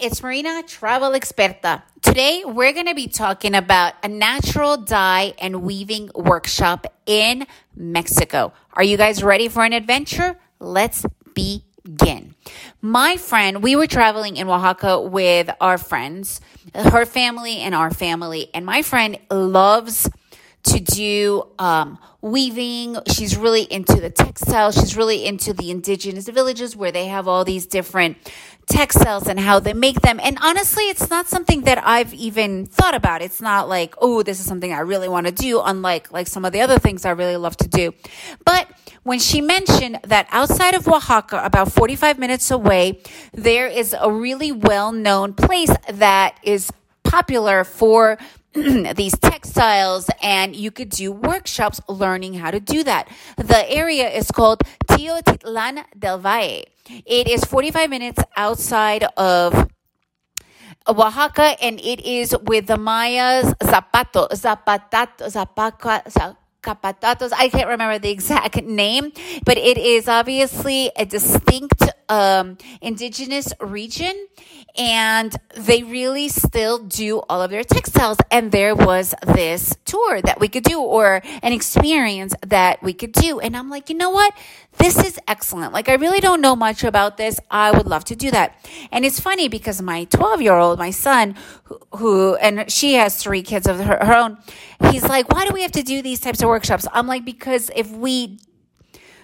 it's Marina, travel experta. Today, we're going to be talking about a natural dye and weaving workshop in Mexico. Are you guys ready for an adventure? Let's begin. My friend, we were traveling in Oaxaca with our friends, her family and our family, and my friend loves to do um, weaving. She's really into the textiles. She's really into the indigenous villages where they have all these different textiles and how they make them. And honestly, it's not something that I've even thought about. It's not like, oh, this is something I really want to do, unlike like some of the other things I really love to do. But when she mentioned that outside of Oaxaca, about 45 minutes away, there is a really well known place that is popular for these textiles and you could do workshops learning how to do that. The area is called Teotitlan del Valle. It is 45 minutes outside of Oaxaca and it is with the Mayas Zapato, Zapatato, Zapaca, Capatatos. I can't remember the exact name, but it is obviously a distinct um, indigenous region, and they really still do all of their textiles. And there was this tour that we could do, or an experience that we could do. And I'm like, you know what? This is excellent. Like, I really don't know much about this. I would love to do that. And it's funny because my 12 year old, my son, who, who, and she has three kids of her, her own, he's like, why do we have to do these types of workshops? I'm like, because if we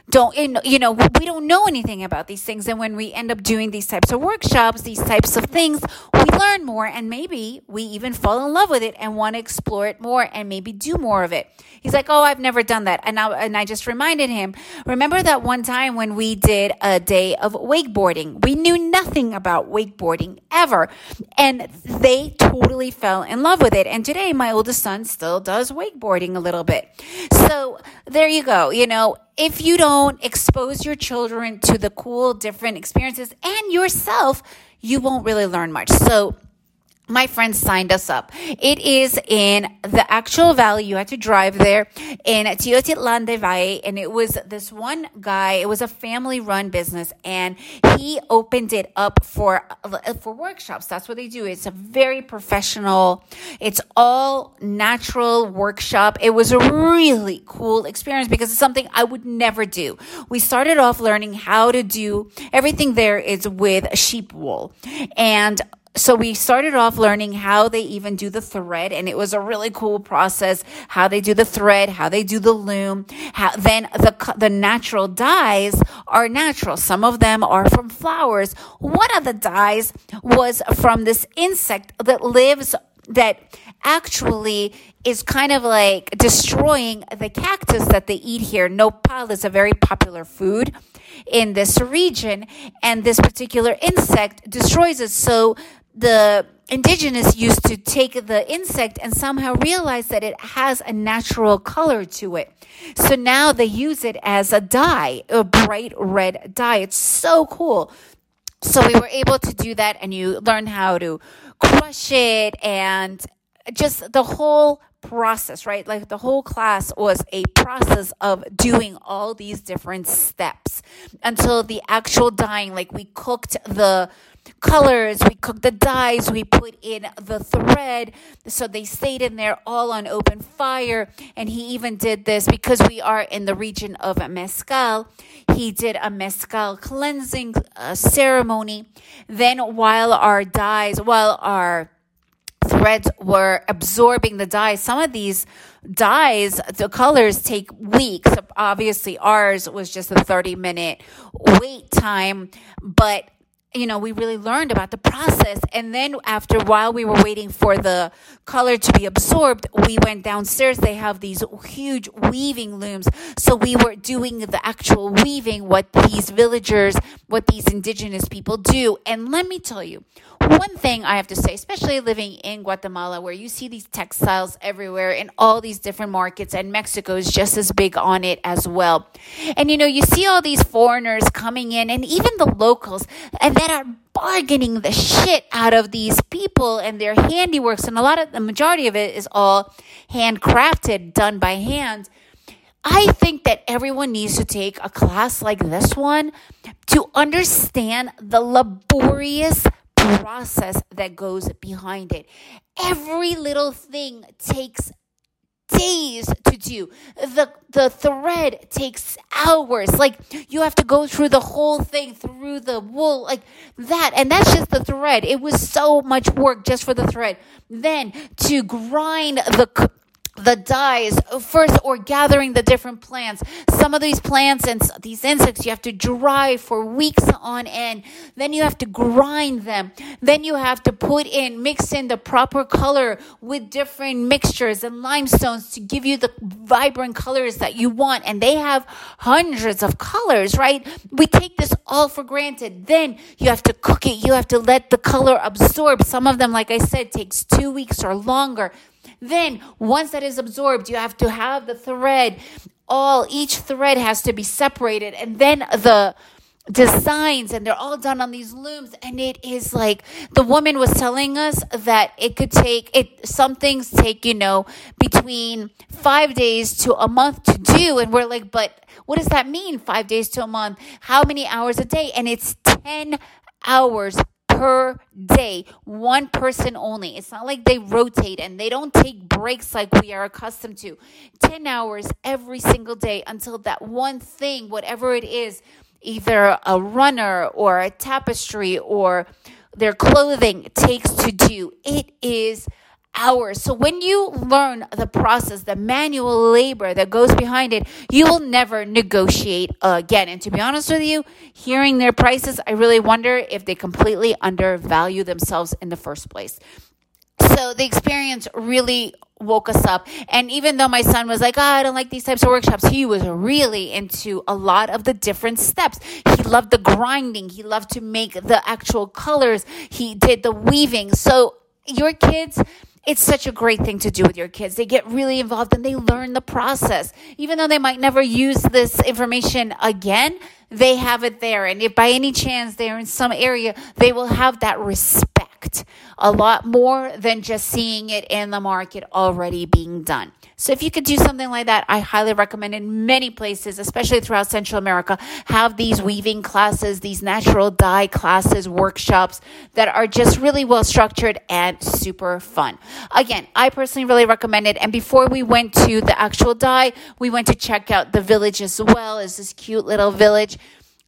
don't you know we don't know anything about these things. And when we end up doing these types of workshops these types of things we learn more and maybe we even fall in love with it and want to explore it more and maybe do more of it. He's like oh i've never done that. And I, and I just reminded him remember that one time when we did a day of wakeboarding? We knew nothing about wakeboarding ever. And they totally fell in love with it. And today my oldest son still does wakeboarding a little bit. So there you go you know. If you don't expose your children to the cool, different experiences and yourself, you won't really learn much. So my friends signed us up. It is in the actual valley. You had to drive there in Teotitlan de Valle. And it was this one guy, it was a family run business and he opened it up for, for workshops. That's what they do. It's a very professional, it's all natural workshop. It was a really cool experience because it's something I would never do. We started off learning how to do everything there is with sheep wool and so we started off learning how they even do the thread and it was a really cool process how they do the thread how they do the loom how then the the natural dyes are natural. Some of them are from flowers. One of the dyes was from this insect that lives that actually is kind of like destroying the cactus that they eat here. Nopal is a very popular food in this region, and this particular insect destroys it. So the indigenous used to take the insect and somehow realize that it has a natural color to it. So now they use it as a dye, a bright red dye. It's so cool. So we were able to do that and you learn how to crush it and just the whole process, right? Like the whole class was a process of doing all these different steps until the actual dyeing, like we cooked the colors, we cooked the dyes, we put in the thread. So they stayed in there all on open fire. And he even did this because we are in the region of Mezcal. He did a Mezcal cleansing uh, ceremony. Then while our dyes, while our threads were absorbing the dyes. Some of these dyes, the colors take weeks. Obviously, ours was just a 30 minute wait time, but you know, we really learned about the process. And then after while we were waiting for the color to be absorbed, we went downstairs. They have these huge weaving looms. So we were doing the actual weaving, what these villagers, what these indigenous people do. And let me tell you, one thing I have to say, especially living in Guatemala, where you see these textiles everywhere in all these different markets, and Mexico is just as big on it as well. And you know, you see all these foreigners coming in, and even the locals, and are bargaining the shit out of these people and their handiworks. And a lot of the majority of it is all handcrafted, done by hand. I think that everyone needs to take a class like this one to understand the laborious process that goes behind it. Every little thing takes days to do. The the thread takes hours. Like you have to go through the whole thing through the wool like that and that's just the thread. It was so much work just for the thread. Then to grind the the dyes. First or gathering the different plants. Some of these plants and these insects you have to dry for weeks on end. Then you have to grind them. Then you have to put in mix in the proper color with different mixtures and limestones to give you the vibrant colors that you want. And they have hundreds of colors right? We take this all for granted. Then you have to cook it. You have to let the color absorb. Some of them like i said takes 2 weeks or longer then, once that is absorbed, you have to have the thread. All each thread has to be separated, and then the designs and they're all done on these looms. And it is like the woman was telling us that it could take it some things take you know between 5 days to a month to do. And we're like but what does that mean 5 days to a month? How many hours a day? And it's 10 hours per day, one person only. It's not like they rotate and they don't take breaks like we are accustomed to. 10 hours every single day until that one thing, whatever it is, either a runner or a tapestry or their clothing takes to do. It is hours. So when you learn the process, the manual labor that goes behind it, you will never negotiate again. And to be honest with you, hearing their prices, I really wonder if they completely undervalue themselves in the first place. So the experience really woke us up. And even though my son was like, oh, I don't like these types of workshops, he was really into a lot of the different steps. He loved the grinding. He loved to make the actual colors. He did the weaving. So your kids, it's such a great thing to do with your kids. They get really involved and they learn the process. Even though they might never use this information again, they have it there. And if by any chance they're in some area, they will have that respect a lot more than just seeing it in the market already being done. So if you could do something like that, I highly recommend in many places, especially throughout Central America, have these weaving classes, these natural dye classes, workshops that are just really well structured and super fun. Again, I personally really recommend it. And before we went to the actual dye, we went to check out the village as well. It's this cute little village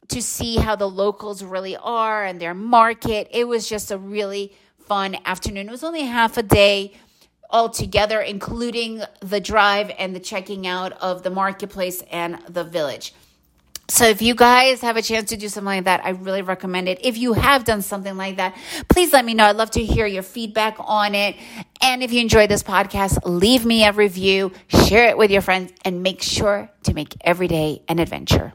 to see how the locals really are and their market. It was just a really fun afternoon. It was only half a day altogether, including the drive and the checking out of the marketplace and the village. So if you guys have a chance to do something like that, I really recommend it. If you have done something like that, please let me know. I'd love to hear your feedback on it. And if you enjoyed this podcast, leave me a review, share it with your friends, and make sure to make every day an adventure.